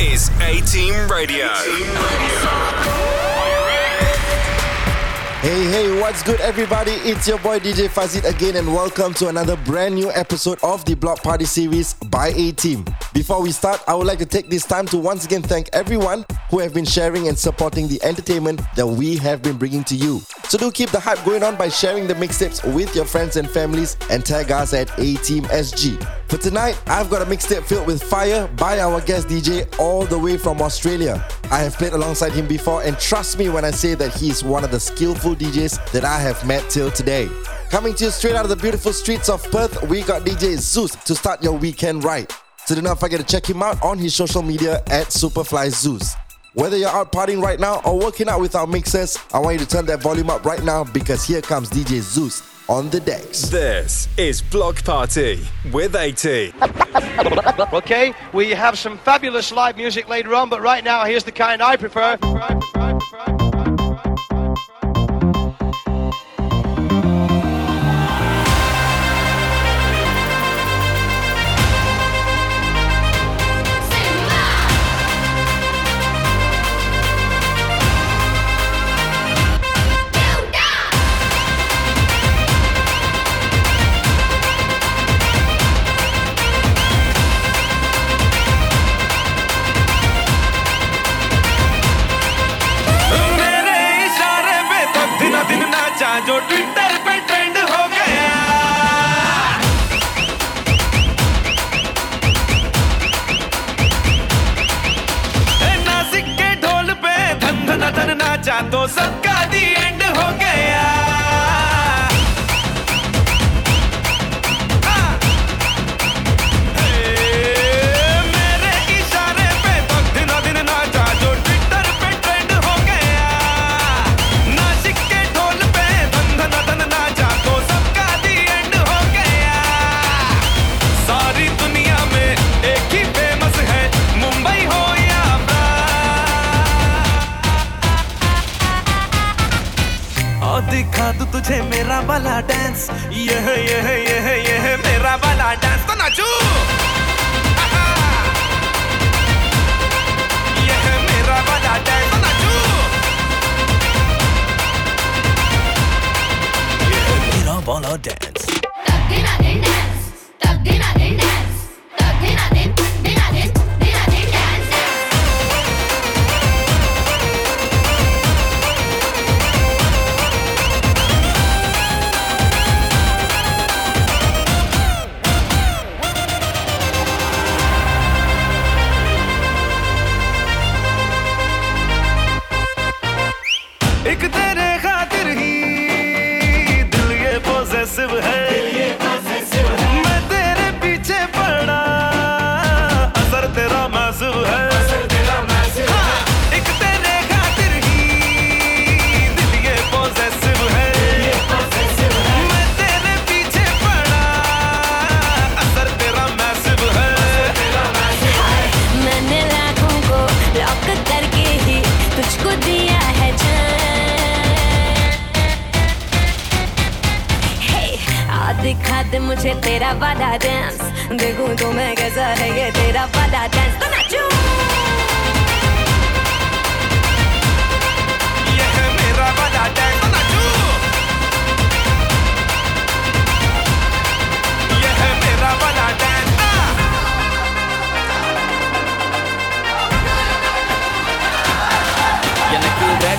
is A Team Radio. Hey, hey, what's good, everybody? It's your boy DJ Fazit again, and welcome to another brand new episode of the Block Party series by A Team. Before we start, I would like to take this time to once again thank everyone who have been sharing and supporting the entertainment that we have been bringing to you. So do keep the hype going on by sharing the mixtapes with your friends and families and tag us at A Team SG. For tonight, I've got a mixtape filled with fire by our guest DJ all the way from Australia. I have played alongside him before, and trust me when I say that he is one of the skillful DJs that I have met till today. Coming to you straight out of the beautiful streets of Perth, we got DJ Zeus to start your weekend right. So do not forget to check him out on his social media at Superfly Zeus. Whether you're out partying right now or working out with our mixers, I want you to turn that volume up right now because here comes DJ Zeus on the decks. This is Block Party with AT. Okay, we have some fabulous live music later on, but right now, here's the kind I prefer. मेरे ball or dance.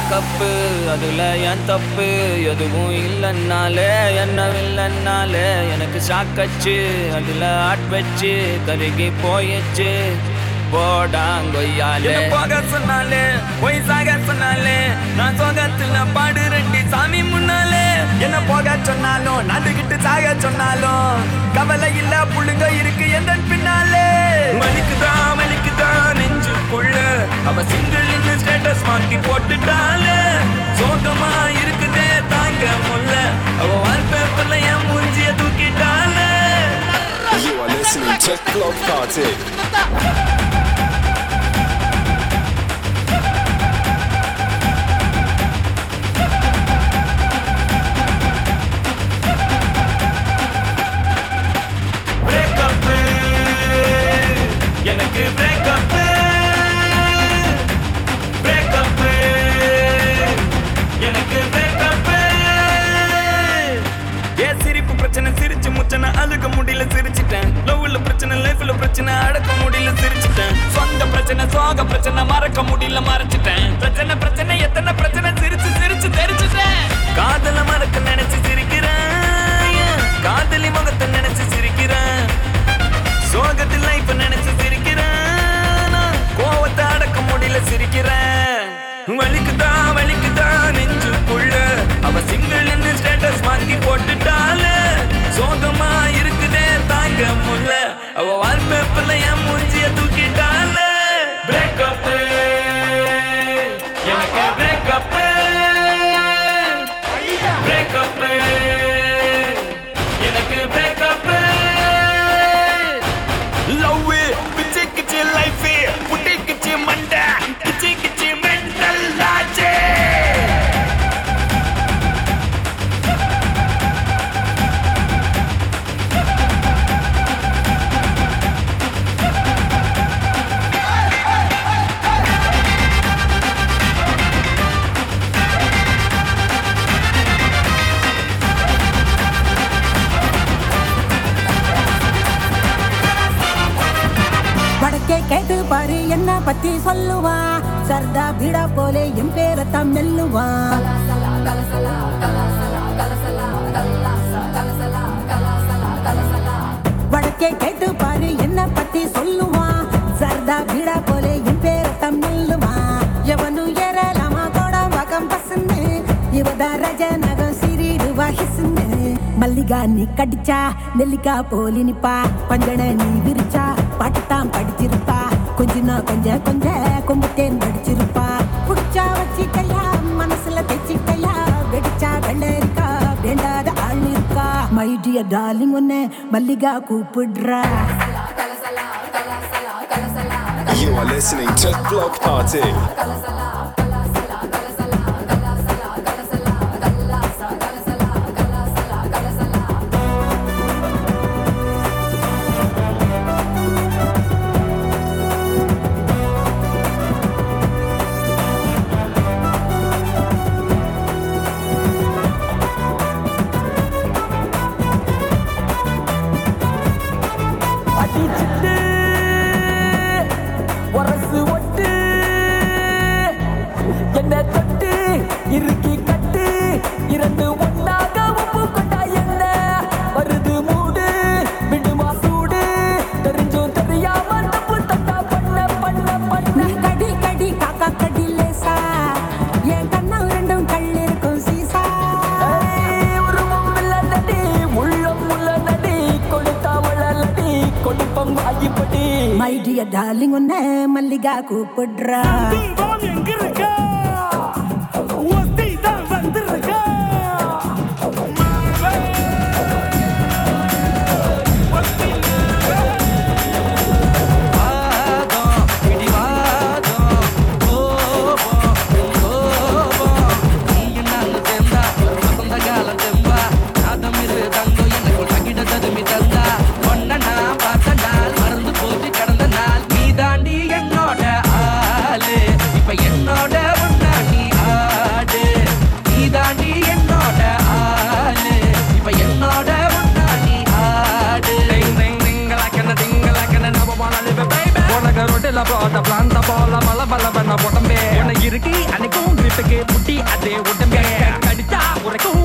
Backup அதுல என் தப்பு? எதுவும் இல்லைன்னாலே என்ன இல்லைன்னாலே எனக்கு சாக்கச்சு அதுல add வச்சு கருகி போயிடுச்சு. போடாங்கொய்யாலே. போக சொன்னாலே போய் சாக சொன்னாலே நான் சோகத்துல பாடு ரெண்டி சாமி முன்னாலே. என்ன போக சொன்னாலும் நடுகிட்டு சாக சொன்னாலும் கவலை இல்ல புள்ளுங்க இருக்கு எந்த பின்னாலே. மலிக்குதா மலிக்குதா நெஞ்சுக்குள்ள அவ சிங்கிள் இந்த ஸ்டேட்டஸ் மாத்தி போட்டுட்டாலே சோகமா இருக்குதே தாங்க முல்ல அவ வால்பேப்பர்ல என் மூஞ்சிய தூக்கிட்டாலே You are listening to Block Party. எனக்கு அழுக முடியல சிரிச்சிட்டேன். லவ்ல பிரச்சனை லைஃப்ல பிரச்சனை அடக்க முடியல சிரிச்சிட்டேன். சொந்த பிரச்சனை சுவாக பிரச்சனை மறக்க முடியல மறைச்சிட்டேன். பிரச்சனை பிரச்சனை. வாக்கே கேட்டு பாரு என்ன பத்தி சொல்லுவான் சர்தா பீடா போலே என் பேர தமிழ்வான் எவனும் ஏறலாமா? கோடா வகம் பசுன்னு. இவதா ரஜநகம் சிறிடுவா ஹிசுன்னு. மல்லிகா நீ கடிச்சா? நெல்லிக்கா போலி நிப்பா. பஞ்சனை நீ விரிச்சா? பாட்டுத்தான் படிச்சிருப்பா. கொஞ்ச நான் கொஞ்சம் கொஞ்சம் கொம்புத்தேன் படிச்சிருப்பா. புடிச்சா வச்சு கையா மை டியர் டார்லிங் மல்லிகா கூப்பிடுறா You are listening to Block Party. Darling ఉన్నా మల్లిగాకు కూపుడ్రా உடம்பே உன இருக்கு அன்னைக்கும் வீட்டுக்கு முட்டி அதே உடம்பே. கடிச்சா உரைக்கும்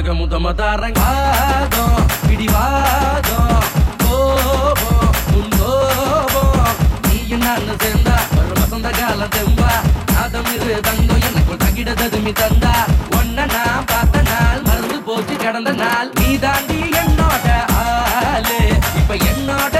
உலக முதமதாரங்காதம் பிடிவாதம் கோபம் முன்கோபம் நீயும் நான் சேர்ந்தா வரும் வசந்த கால தெம்பா. நாதம் இரு தங்கம் எனக்குள் தங்கிடததுமி தந்தா. ஒன்ன நான் பார்த்த நாள் மறந்து போச்சு கடந்த நாள். நீ தாண்டி என்னோட ஆளு. இப்ப என்னோட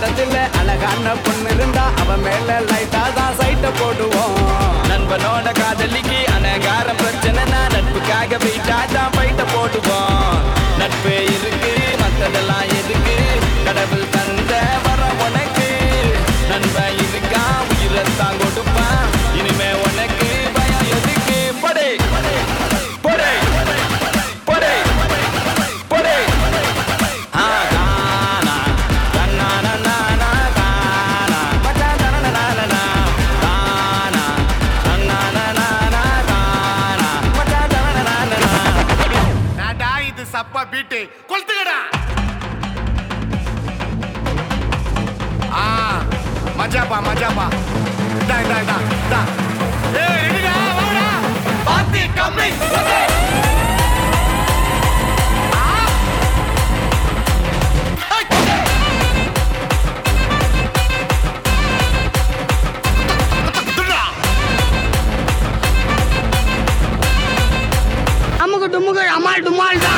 கூட்டத்துல அழகான பொண்ணு இருந்தா அவ மேல லைட்டா தான் சைட்டை போடுவோம். நண்பனோட காதலிக்கு அனகார பிரச்சனைனா நட்புக்காக வெயிட்டா தான் பைட்ட போடுவோம். நட்பு இருக்கு மத்ததெல்லாம் எதுக்கு? கடவுள் தந்த வர உனக்கு. நண்பன் இருக்கா உயிரத்தாங்க Maldo, mind.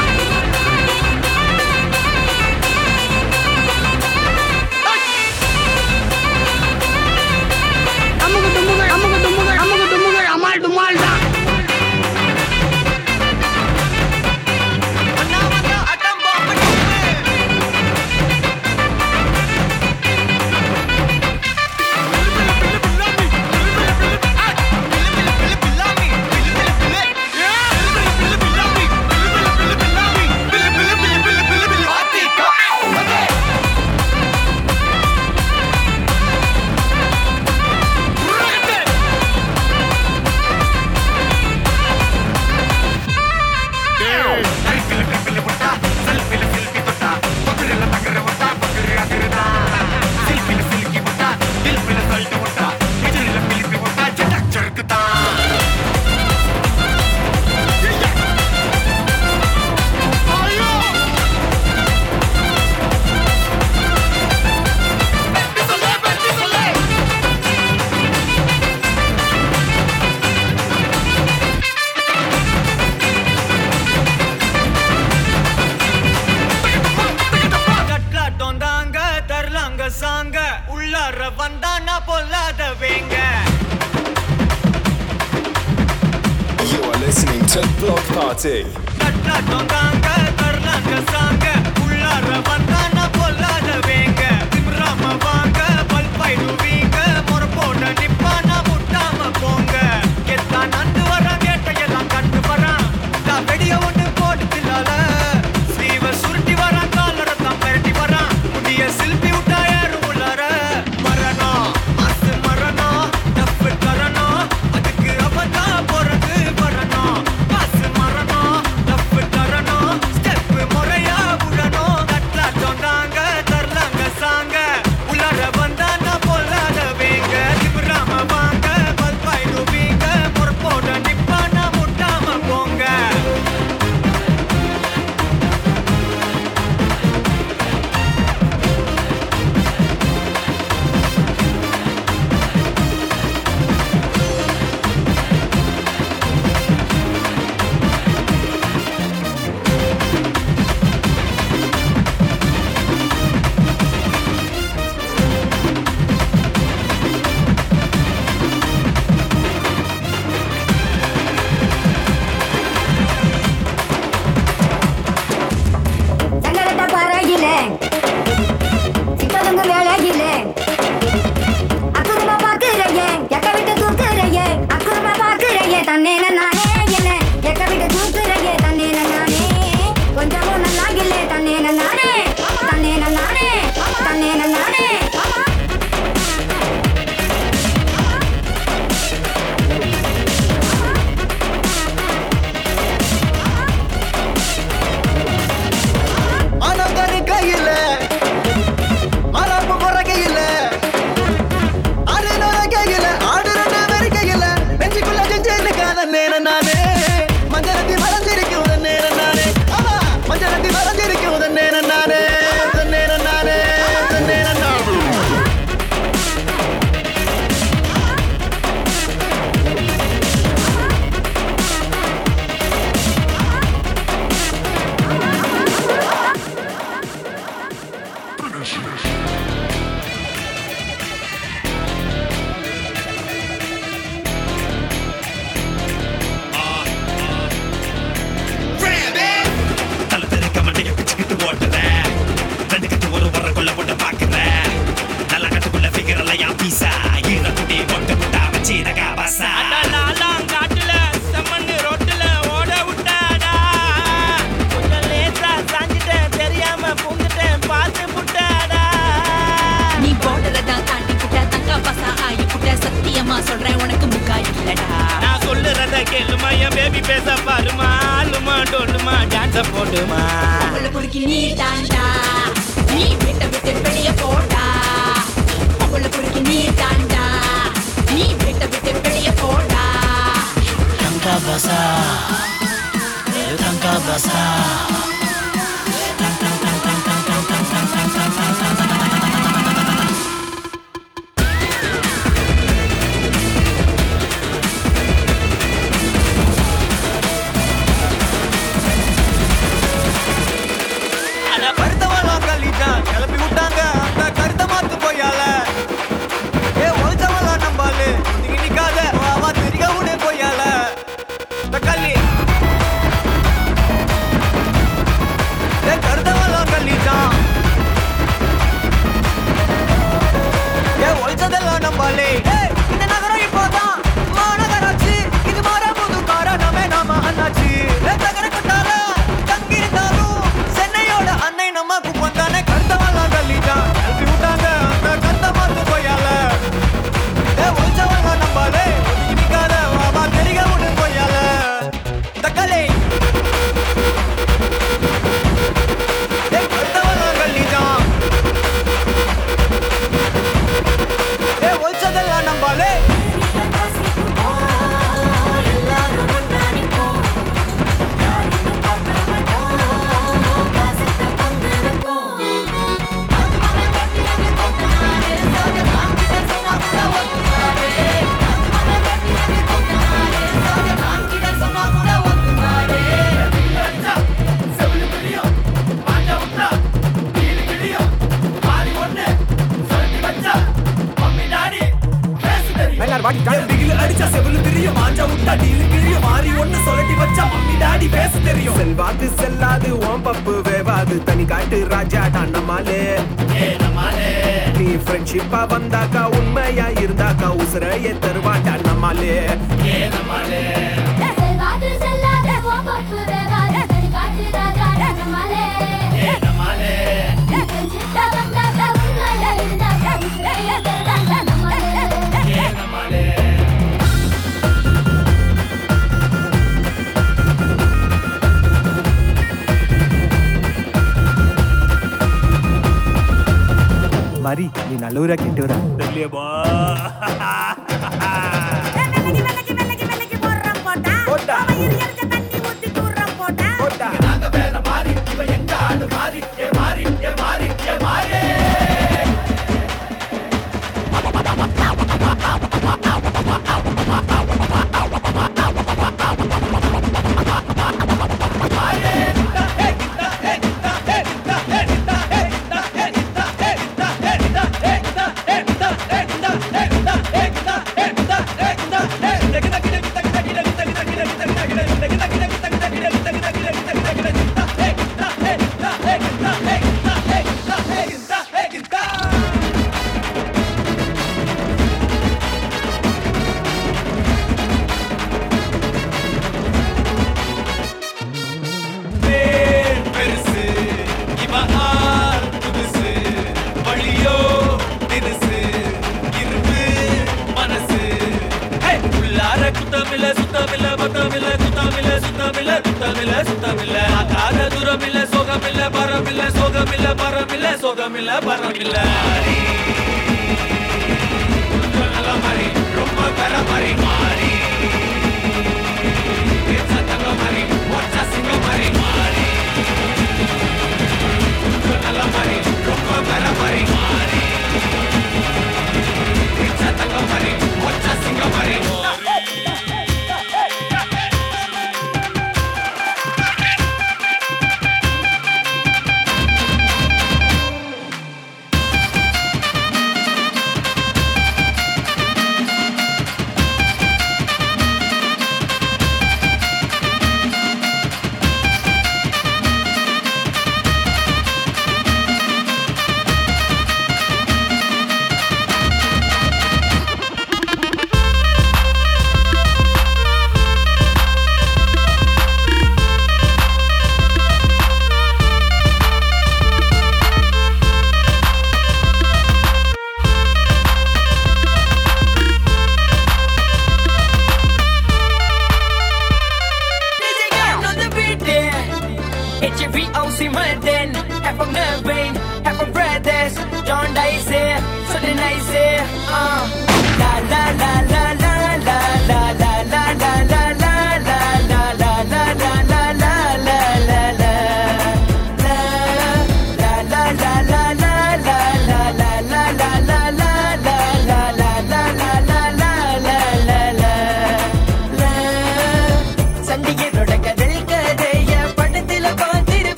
listening to Block Party. உள்ளார வந்தான பொல்லாத வேங்க திம்ராம வாங்க பல்பாயிடுவே பேபி பேச பாருமா ஆளுமா டோலுமா டான்ஸ போடுமா. குறுக்கி நீ தாண்டா. நீ விட்டு விட்டு வெளிய போடா. உள்ள குறுக்கி நீ தாண்டா. நீ விட்டு விட்டு வெளிய போடா. Tangka basah Tangka basah సారీ నీ నల్లూరాకి ఇంటివరా உள்ளார குத்தமில்ல சுத்தமில்ல பத்தமில்ல குத்தமில்ல சுத்தமில்ல குத்தமில்ல சுத்தமில்ல ஆகாத தூரமில்ல சோகமில்ல பரமில்ல சோகமில்ல பரமில்ல சோகமில்ல பரமில்ல நல்ல மாதிரி ரொம்ப பெற மாதிரி மாறி சத்தங்க மாதிரி ஒற்ற சிங்க மாதிரி மாறி நல்ல மாதிரி ரொம்ப பெற மாதிரி மாறி சத்தங்க மாதிரி ஒற்ற சிங்க மாதிரி அரசமர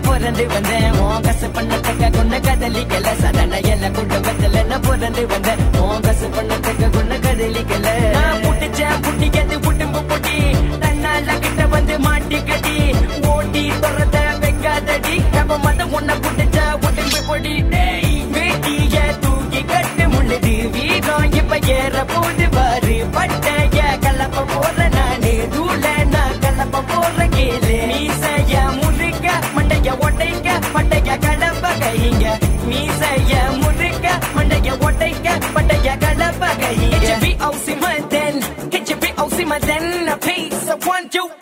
நான் பிறந்து வந்தேன். உன் கசு பண்ணத்துக்க கொண்டு கதலிக்கல. சரண எல்ல குடும்பத்துல நான் பிறந்து வந்தேன். உன் கசு பண்ணத்துக்க கொண்டு கதலிக்கல. நான் புட்டிச்சேன் புட்டிக்கிறது புட்டும்பு புட்டி. தன்னால கிட்ட வந்து மாட்டி கட்டி. ஓட்டி துரத்த வெக்காதடி. நம்ம மதம் உன்னை புட்டிச்சா புட்டும்பு பொடி வேட்டிய தூக்கி கட்டு முள்ளுது வீகம். இப்ப ஏற போது பாரு பட்டைய கலப்ப போற நானு. தூள நான் கலப்ப போற கேளு. நீங்க மீசைய முறுக்க மண்டைய ஒட்டைக்க பட்டைய கலப்பகைய HP OC Madhan HP OC Madhan a piece of one two.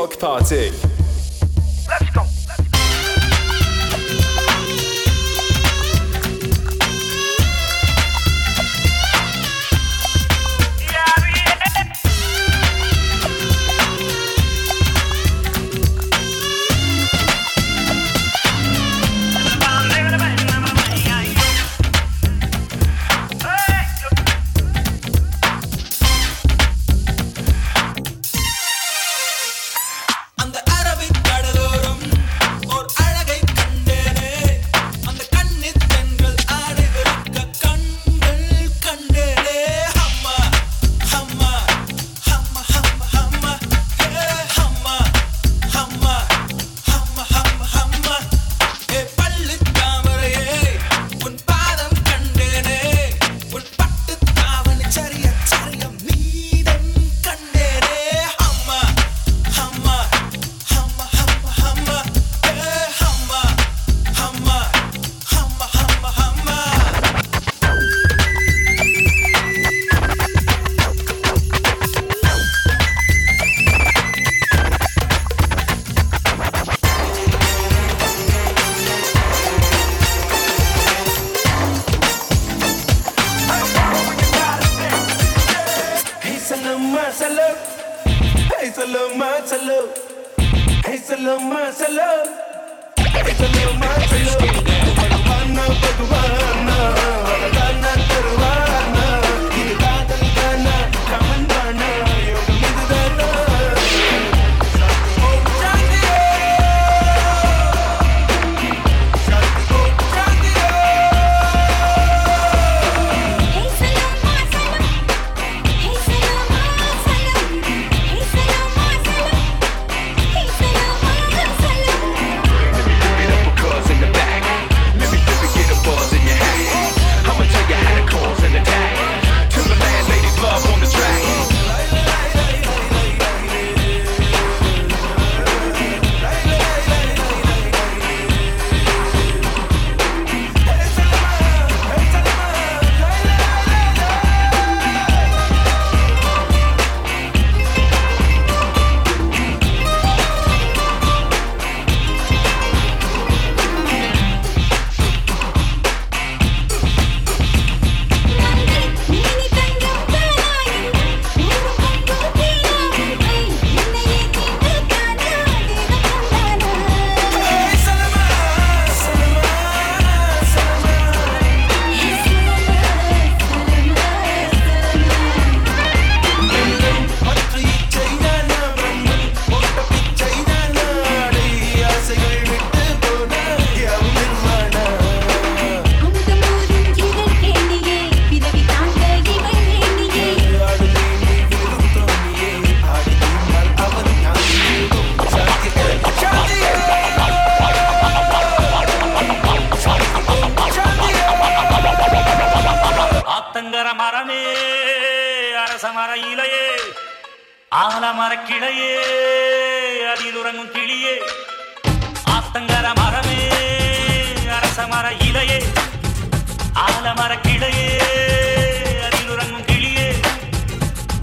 Block Party. ஆலமர கிளையே அதில் உறங்கும் கிளியே. ஆத்தங்கர மரமே அரச மர இலையே. ஆலமர கிளையே அதில் உறங்கும் கிளியே.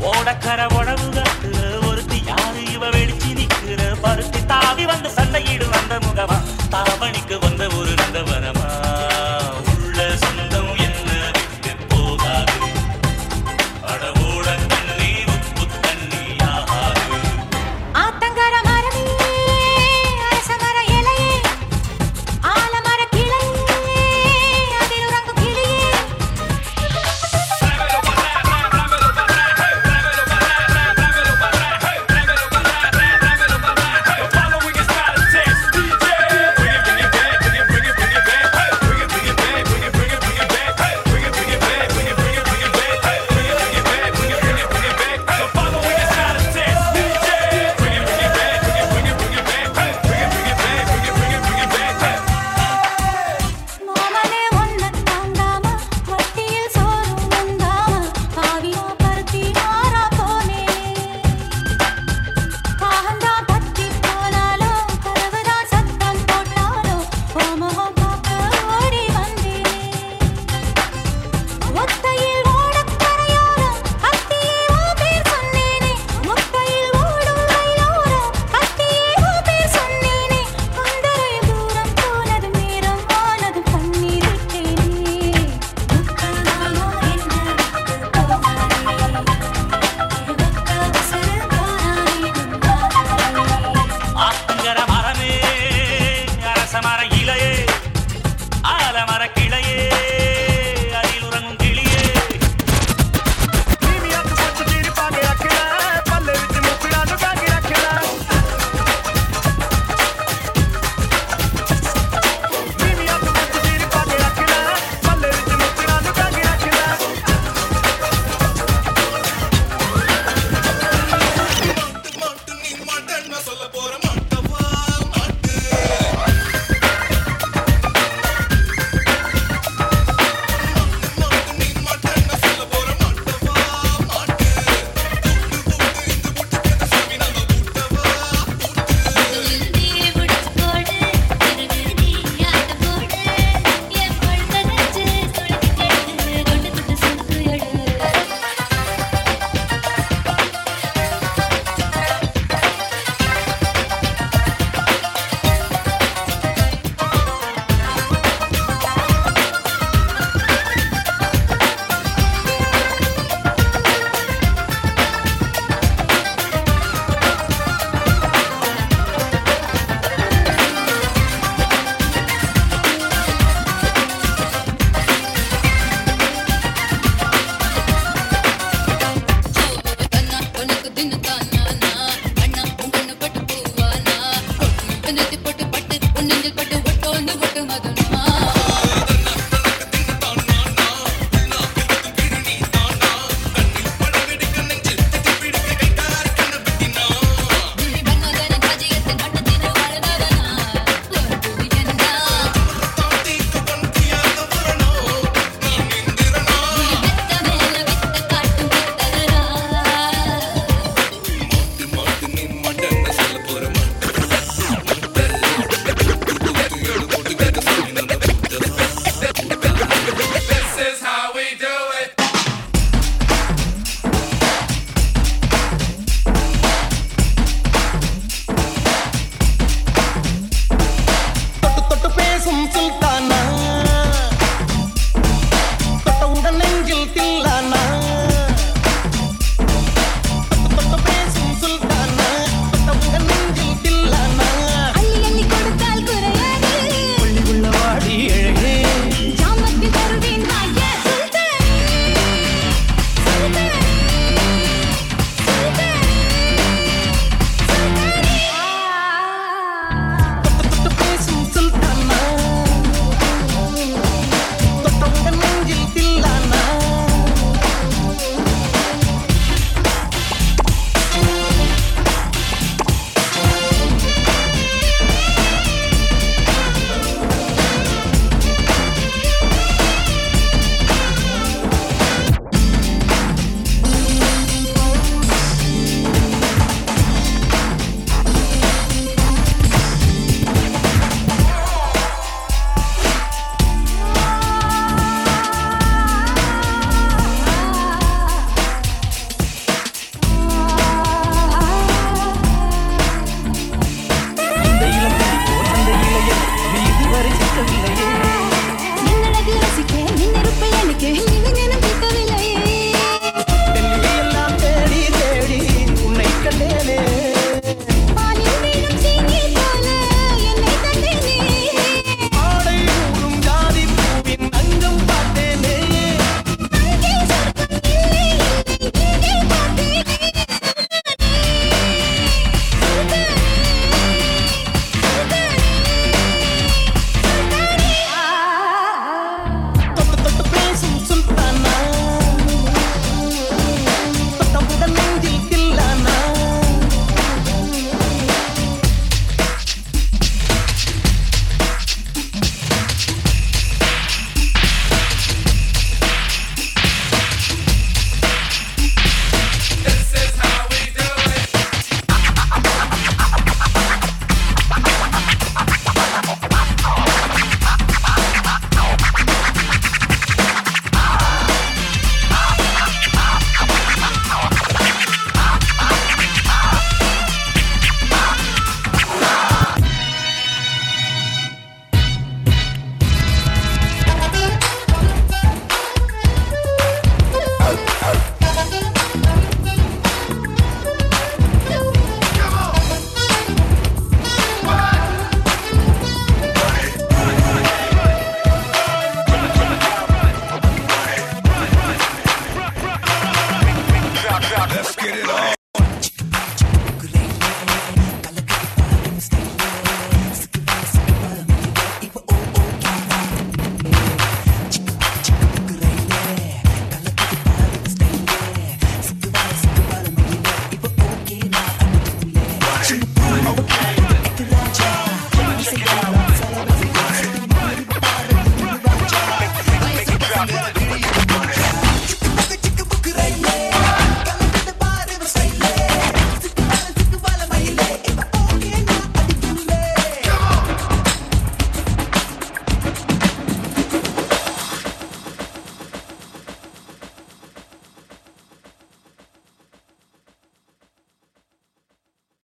ஓடக்கர உழவு காட்டுற ஒருத்தி யாரு? இவ வெடிச்சு நிற்கிற பருத்தி தாவி வந்து சண்டையிடு வந்த முகமா. தாவணிக்கு வந்த ஒரு வந்து